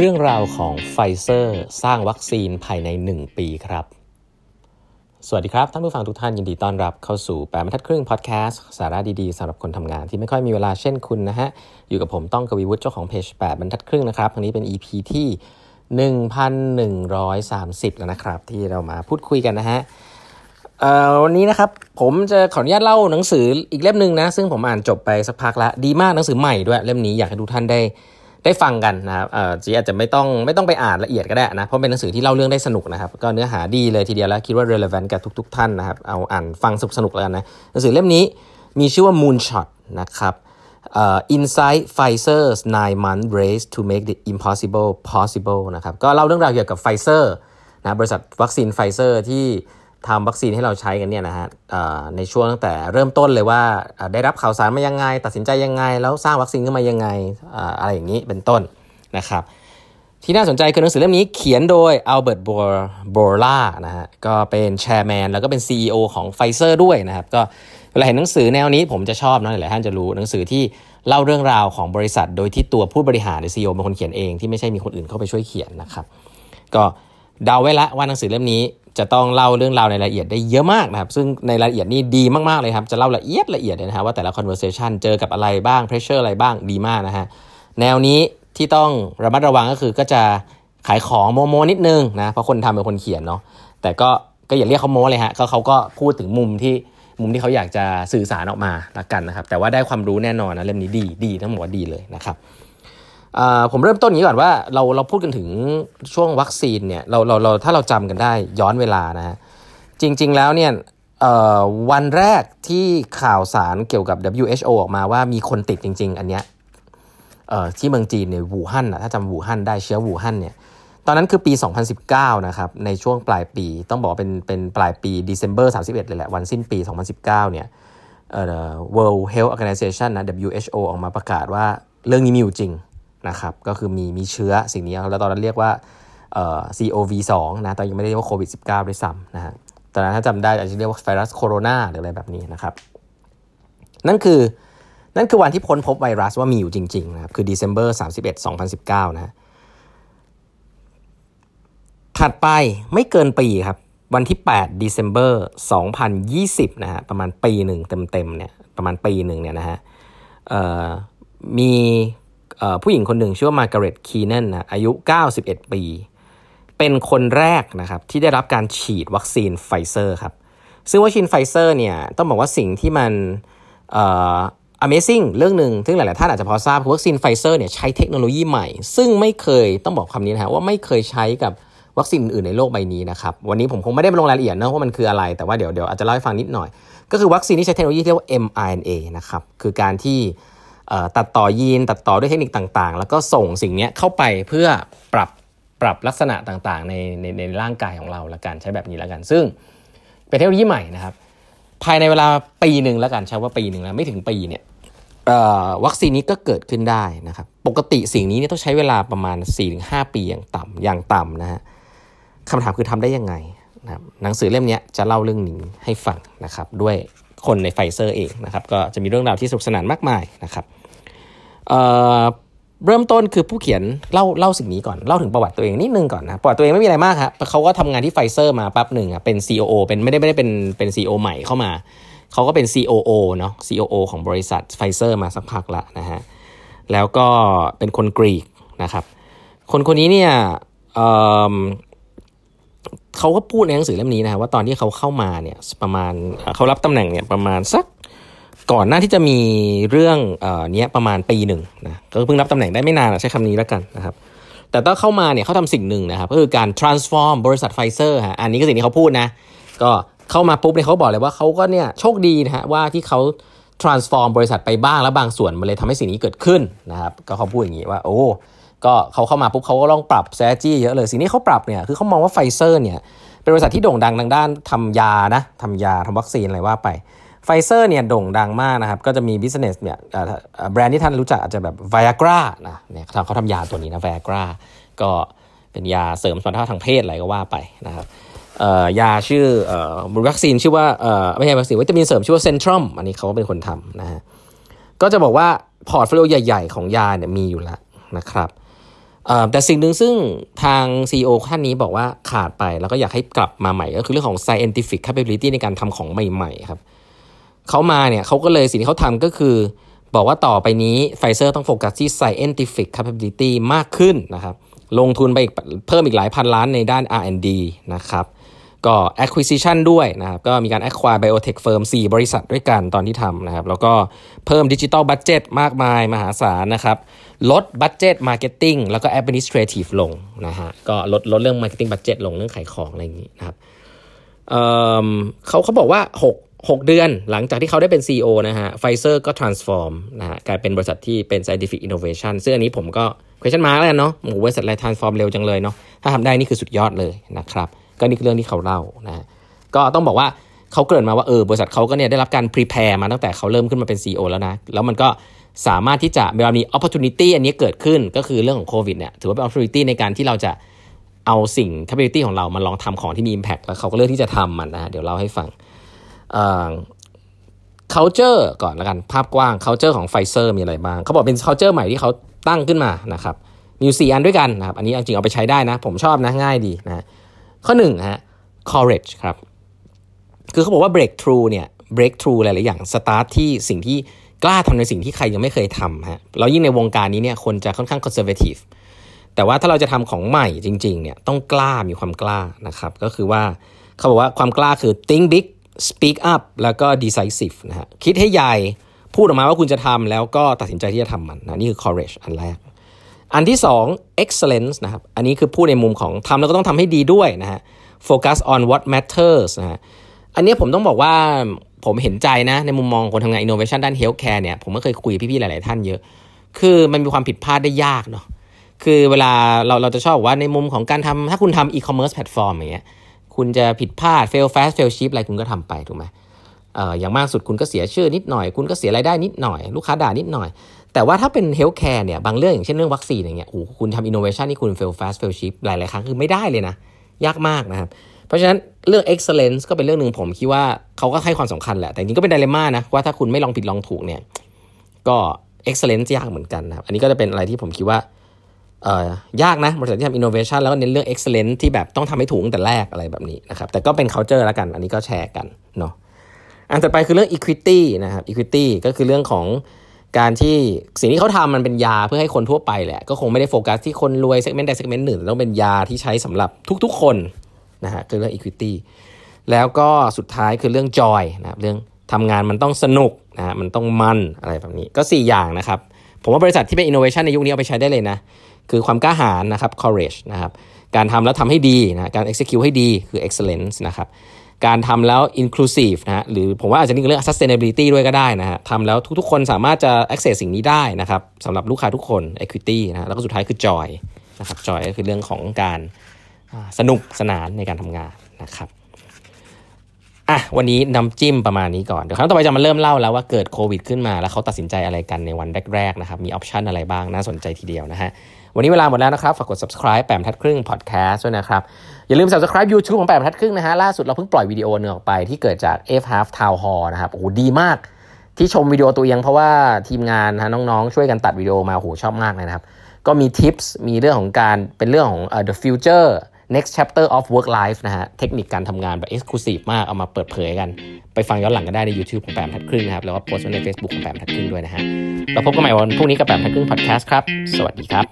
เรื่องราวของไฟเซอร์สร้างวัคซีนภายใน 1 ปีครับ สวัสดีครับ ท่านผู้ฟังทุกท่านยินดีต้อนรับเข้าสู่แปดบรรทัดครึ่งพอดแคสต์สาระดีๆสำหรับคนทำงานที่ไม่ค่อยมีเวลาเช่นคุณนะฮะ อยู่กับผมต้องกวีวุฒิเจ้าของเพจ8บรรทัดครึ่งนะครับครั้งนี้เป็น EP ที่ 1130 แล้วนะครับ ที่เรามาพูดคุยกันนะฮะวันนี้นะครับผมจะขออนุญาตเล่าหนังสืออีกเล่มหนึ่งนะ ซึ่งผมอ่านจบไปสักพักแล้วดีมากหนังสือใหม่ด้วยเล่มนี้อยากให้ทุกท่านได้ ได้ฟังกันนะครับเออจีอาจจะไม่ต้องไม่ต้องไปอ่านละเอียดก็ได้นะเพราะเป็นหนังสือที่เล่าเรื่องได้สนุกนะครับก็เนื้อหาดีเลยทีเดียวแล้วคิดว่า relevant กับทุก ๆ ท่านนะครับเอาอ่านฟังสนุกสนุกแล้วกันนะหนังสือเล่มนี้มีชื่อว่า Moonshot นะครับ uh, Inside Pfizer's nine month race to make the impossible possible นะครับก็เล่าเรื่องราวเกี่ยวกับไฟเซอร์นะบริษัทวัคซีนไฟเซอร์ที่ ทำวัคซีนให้เราใช้กันเนี่ยนะฮะในช่วงตั้งแต่เริ่มต้นเลยว่าได้รับข่าวสารมายังไง ตัดสินใจยังไง แล้วสร้างวัคซีนขึ้นมายังไงอะไรอย่างนี้เป็นต้นนะครับที่น่าสนใจคือหนังสือเล่มนี้เขียนโดยอัลเบิร์ตบอร์ล่านะฮะก็เป็น chairman แล้วก็เป็น CEO ของไฟเซอร์ด้วยนะครับก็เวลาเห็นหนังสือแนวนี้ผมจะชอบนะหลายท่านจะรู้หนังสือที่เล่าเรื่องราวของบริษัท โดยที่ตัวผู้บริหารหรือ CEO เป็นคนเขียนเองที่ไม่ใช่มีคนอื่นเข้าไปช่วยเขียนนะครับก็เดาไว้ละว่าหนังสือเล่มนี้ จะต้องเล่าเรื่องราวในรายละเอียดได้เยอะมากนะครับ ซึ่งในรายละเอียดนี่ดีมากๆเลยครับ จะเล่าละเอียดละเอียดเลยนะฮะว่าแต่ละ conversation เจอกับอะไรบ้าง pressure อะไรบ้างดีมากนะฮะ แนวนี้ที่ต้องระมัดระวังก็คือก็จะขายของโมโมนิดนึงนะ เพราะคนทำเป็นคนเขียนเนาะ แต่ก็ก็อย่าเรียกเขาโมเลยฮะเขาเขาก็พูดถึงมุมที่มุมที่เขาอยากจะสื่อสารออกมาละกันนะครับ แต่ว่าได้ความรู้แน่นอนนะเล่มนี้ดีดีทั้งหมดดีเลยนะครับ ผมเริ่มต้นอย่างนี้ก่อนว่าเราเราพูดกันถึงช่วงวัคซีนเนี่ยเราเราเราถ้าเราจำกันได้ย้อนเวลานะจริง ๆแล้วเนี่ยวันแรกที่ข่าวสารเกี่ยวกับ WHO ออกมาว่ามีคนติดจริง ๆ อันเนี้ยที่เมืองจีนเนี่ยวูฮั่นถ้าจำวูฮั่นได้เชื้อวูฮั่นเนี่ยตอนนั้นคือปี 2019 นะครับ ในช่วงปลายปีต้องบอกเป็นเป็นปลายปี December 31 เลยแหละ วันสิ้นปี 2019 เนี่ย World Health Organization นะ WHO ออกมาประกาศว่าเรื่องนี้มีอยู่จริง นะครับก็คือมีมีเชื้อสิ่งนี้แล้วตอนนั้นเรียกว่า COV2 นะตอนยังไม่ได้เรียกว่าโควิด -19 ด้วยซ้ำนะฮะตอนนั้นถ้าจำได้อาจจะเรียกว่าไวรัสโคโรนาหรืออะไรแบบนี้นะครับ นั่นคือนั่นคือวันที่พ้นพบไวรัสว่ามีอยู่จริงๆนะครับคือ December 31 2019 นะฮะถัดไปไม่เกินปีครับ วันที่ 8 December 2020 นะฮะประมาณปีหนึ่งเต็มๆเนี่ยประมาณปีหนึ่งเนี่ยนะฮะมี ผู้หญิงคนหนึ่งชื่อว่ามาร์กาเร็ตคีเนนนะอายุ 91 ปี เป็นคนแรกนะครับที่ได้รับการฉีดวัคซีนไฟเซอร์ครับซึ่งวัคซีนไฟเซอร์เนี่ยต้องบอกว่าสิ่งที่มันเอ่อ Amazing เรื่องหนึ่งซึ่งหลาย ๆ ท่านอาจจะพอทราบวัคซีนไฟเซอร์เนี่ยใช้เทคโนโลยีใหม่ ซึ่งไม่เคยต้องบอกคำนี้นะฮะว่าไม่เคยใช้กับวัคซีนอื่นในโลกใบนี้นะครับ วันนี้ผมคงไม่ได้ลงรายละเอียดนะว่ามันคืออะไร แต่ว่าเดี๋ยวเดี๋ยวอาจจะเล่าให้ฟังนิดหน่อย ก็คือวัคซีนที่ใช้เทคโนโลยีที่เรียกว่า mRNA นะครับ คือการที่ ตัดต่อยีนตัดต่อด้วยเทคนิคต่างๆ แล้วก็ส่งสิ่งนี้เข้าไปเพื่อปรับปรับลักษณะต่างๆ ในในในร่างกายของเราละกันใช้แบบนี้ละกัน ซึ่งเป็นเทคโนโลยีใหม่นะครับ ภายในเวลาปีหนึ่งล้วกันใช้ว่าปีหนึ่งแล้วไม่ถึงปีเนี่ยวัคซีนนี้ก็เกิดขึ้นได้นะครับ ปกติสิ่งนี้เนี่ยต้องใช้เวลาประมาณ 4-5 ปีอย่างต่ำอย่างต่ำนะฮะคำถามคือทำได้ยังไงนะครับหนังสือเล่มนี้จะเล่าเรื่องนี้ให้ฟังนะครับด้วย คนในไฟเซอร์เองนะครับก็จะมีเรื่องราวที่สนุกสนานมากมายนะครับเเริ่มต้นคือผู้เขียนเล่าเล่าสิ่งนี้ก่อนเล่าถึงประวัติตัวเองนิดนึงก่อนนะประวัติตัวเองไม่มีอะไรมากครับเขาก็ทำงานที่ไฟเซอร์มาแป๊บหนึ่งเป็น COO เป็นไม่ได้ไม่ได้เป็นเป็น CEO ใหม่เข้ามาเขาก็เป็น COO เนาะ COO ของบริษัทไฟเซอร์มาสักพักละนะฮะแล้วก็เป็นคนกรีกนะครับคนคนนี้เนี่ย เขาก็พูดในหนังสือเล่มนี้นะว่าตอนที่เขาเข้ามาเนี่ยประมาณเขารับตำแหน่งเนี่ยประมาณสักก่อนหน้าที่จะมีเรื่องเอ่อนี้ยประมาณปีหนึ่งนะก็เพิ่งรับตำแหน่งได้ไม่นานใช้คำนี้แล้วกันนะครับแต่ตอนเข้ามาเนี่ยเขาทำสิ่งหนึ่งนะครับก็คือการ transform บริษัทไฟเซอร์ฮะอันนี้ก็สิ่งที่เขาพูดนะก็เข้ามาปุ๊บเนี่ยเขาบอกเลยว่าเขาก็เนี่ยโชคดีนะฮะว่าที่เขา transform บริษัทไปบ้างแล้วบางส่วนมันเลยทำให้สิ่งนี้เกิดขึ้นนะครับก็เขาพูดอย่างนี้ว่าโอ้ ก็เขาเข้ามาปุ๊บเขาก็ต้องปรับ strategy เยอะเลย สิ่งที่เขาปรับเนี่ยคือเขามองว่าไฟเซอร์เนี่ยเป็นบริษัทที่โด่งดังทางด้านทำยานะทำยาทำวัคซีนอะไรว่าไปไฟเซอร์เนี่ยโด่งดังมากนะครับ ก็จะมี business เนี่ยแบรนด์ที่ท่านรู้จักอาจจะแบบ Viagra นะเนี่ยเขาทำยาตัวนี้นะ Viagra ก็เป็นยาเสริมสมรรถภาพทางเพศอะไรก็ว่าไปนะครับยาชื่อวัคซีนชื่อว่าไม่ใช่วัคซีนวิตามินเสริมชื่อว่า Centrum อันนี้เขาเป็นคนทำนะฮะก็จะบอกว่า portfolio ใหญ่ ๆ ของยาเนี่ยมีอยู่แล้วนะครับ แต่สิ่งหนึ่งซึ่งทาง CEO ท่านนี้บอกว่าขาดไปแล้วก็อยากให้กลับมาใหม่ ก็คือเรื่องของ scientific capability ในการทำของใหม่ ๆ ครับเขามาเนี่ยเขาก็เลยสิ่งที่เขาทำก็คือ บอกว่าต่อไปนี้ไฟเซอร์ต้องโฟกัสที่ scientific capability มากขึ้นนะครับ ลงทุนไปอีกเพิ่มอีกหลายพันล้านในด้าน R&D นะครับ ก็ acquisition ด้วยนะครับ ก็มีการ acquire biotech firm 4 บริษัทด้วยกันตอนที่ทำนะครับ แล้วก็เพิ่ม digital budget มากมายมหาศาลนะครับ ลด budget marketing แล้วก็ administrative ลงนะฮะ ก็ลดลดเรื่อง marketing budget ลงเรื่องขายของอะไรอย่างนี้นะครับเเขาเขาบอกว่า 6 6 เดือนหลังจากที่เขาได้เป็น CEO นะฮะไฟเซอร์ก็ transform นะฮะกลายเป็นบริษัทที่เป็น scientific innovation ซึ่งอันนี้ผมก็ question mark แล้วกันเนาะบริษัทอะไร transform เร็วจังเลยเนาะถ้าทำได้นี่คือสุดยอดเลยนะครับ ก็นี่คือเรื่องที่เขาเล่านะก็ต้องบอกว่าเขาเกิดมาว่าเออบริษัทเขาก็เนี่ยได้รับการ prepare มาตั้งแต่เขาเริ่มขึ้นมาเป็น CEO แล้วนะ แล้วมันก็สามารถที่จะเวลามี opportunity อันนี้เกิดขึ้นก็คือเรื่องของโควิดเนี่ยถือว่าเป็น opportunity ในการที่เราจะเอาสิ่ง capability ของเรามาลองทำของที่มี impact แล้วเขาก็เลือกที่จะทำมันนะเดี๋ยวเล่าให้ฟัง culture ก่อนแล้วกันภาพกว้าง culture ของไฟเซอร์มีอะไรบ้างเขาบอกเป็น culture ใหม่ที่เขาตั้งขึ้นมานะครับมีอยู่สี่อันด้วยกันนะครับอันนี้จริงเอาไปใช้ได้นะ ผมชอบนะง่ายดีนะ ข้อหนึ่งฮะ courage ครับ คือเขาบอกว่า breakthrough เนี่ย breakthrough หลายๆอย่าง start ที่สิ่งที่กล้าทำในสิ่งที่ใครยังไม่เคยทำฮะแล้วยิ่งในวงการนี้เนี่ยคนจะค่อนข้าง conservative แต่ว่าถ้าเราจะทำของใหม่จริง ๆ เนี่ยต้องกล้ามีความกล้านะครับ ก็คือว่าเขาบอกว่าความกล้าคือ think big speak up แล้วก็ decisive นะฮะคิดให้ใหญ่พูดออกมาว่าคุณจะทำแล้วก็ตัดสินใจที่จะทำมันนะนี่คือ courage อันแรก อันที่ 2 excellence นะครับ อันนี้คือพูดในมุมของทำแล้วก็ต้องทำให้ดีด้วยนะฮะ focus on what matters นะฮะ อันนี้ผมต้องบอกว่าผมเห็นใจนะในมุมมองคนทำงาน innovation ด้าน healthcare เนี่ย ผมก็เคยคุยพี่ๆ หลายๆ ท่านเยอะ คือมันมีความผิดพลาดได้ยากเนาะ คือเวลาเราเราจะชอบว่าในมุมของการทำถ้าคุณทำ e-commerce platform อย่างเงี้ย คุณจะผิดพลาด fail fast fail cheap อะไรคุณก็ทำไปถูกไหมอย่างมากสุดคุณก็เสียชื่อนิดหน่อย คุณก็เสียรายได้นิดหน่อย ลูกค้าด่านิดหน่อย แต่ว่าถ้าเป็น healthcare เนี่ยบางเรื่องอย่างเช่นเรื่องวัคซีนอย่างเงี้ยโอ้คุณทำอินโนเวชันนี่คุณ fail fast fail cheap หลาย ๆ ครั้งคือไม่ได้เลยนะ ยากมากนะครับ เพราะฉะนั้นเรื่อง excellence ก็เป็นเรื่องหนึ่งผมคิดว่าเขาก็ให้ความสำคัญแหละ แต่จริงก็เป็น dilemma นะว่าถ้าคุณไม่ลองผิดลองถูกเนี่ยก็ excellence ยากเหมือนกันนะครับอันนี้ก็จะเป็นอะไรที่ผมคิดว่าเอ่อยากนะบริษัทที่ทำ innovation แล้วก็เน้นเรื่อง excellence ที่แบบต้องทำให้ถูกตั้งแต่แรกอะไรแบบนี้นะครับแต่ก็เป็น culture แล้วกัน อันนี้ก็แชร์กันเนาะอันต่อไปคือเรื่อง equity นะครับ equity ก็คือเรื่องของ การที่สิ่งที่เขาทำมันเป็นยาเพื่อให้คนทั่วไปแหละ ก็คงไม่ได้โฟกัสที่คนรวยเซกเมนต์ใดเซกเมนต์หนึ่งต้องเป็นยาที่ใช้สำหรับทุกๆ คนนะฮะคือเรื่อง equity แล้วก็สุดท้ายคือเรื่อง joy นะครับเรื่องทำงานมันต้องสนุกนะฮะมันต้องมันอะไรแบบนี้ก็ 4 อย่างนะครับ ผมว่าบริษัทที่เป็น innovation ในยุคนี้เอาไปใช้ได้เลยนะ คือความกล้าหาญนะครับ courage นะครับการทำแล้วทำให้ดีนะการ execute ให้ดีคือ excellence นะครับ การทำแล้ว inclusive นะฮะหรือผมว่าอาจจะนี่เรื่อง sustainability ด้วยก็ได้นะฮะทำแล้วทุกๆ คนสามารถจะ access สิ่งนี้ได้นะครับสำหรับลูกค้าทุกคน equity นะแล้วก็สุดท้ายคือ joy นะครับ joy ก็คือเรื่องของการสนุกสนานในการทำงานนะครับอะวันนี้น้ำจิ้มประมาณนี้ก่อน เดี๋ยวครั้งต่อไปจะมาเริ่มเล่าแล้วว่าเกิดโควิดขึ้นมา แล้วเขาตัดสินใจอะไรกันในวันแรกๆนะครับมีออปชันอะไรบ้างน่าสนใจทีเดียวนะฮะวันนี้เวลาหมดแล้วนะครับ ฝากกด subscribe แปมทัดครึ่ง podcast ด้วยนะครับ อย่าลืม subscribe YouTube ของแปมทัดครึ่งนะฮะ ล่าสุดเราเพิ่งปล่อยวิดีโอหนึ่งออกไปที่เกิดจาก F Half Town Hall นะครับ โอ้โห ดีมาก ที่ชมวิดีโอตัวเองเพราะว่าทีมงานนะน้องๆ ช่วยกันตัดวิดีโอมา โอ้โห ชอบมากเลยนะครับ ก็มีทิปส์มีเรื่องของการเป็นเรื่องของ uh, the future next chapter of work life นะฮะ เทคนิคการทำงานแบบ exclusive มาก เอามาเปิดเผยกัน ไปฟังย้อนหลังกันได้ใน YouTube ของแปมทัดครึ่งนะครับ แล้วก็โพสต์ไว้ใน Facebook ของแปมทัดครึ่งด้วยนะฮะเราพบกันใหม่วันพรุ่งนี้กับแปมทัดครึ่ง podcast ครับ สวัสดีครับ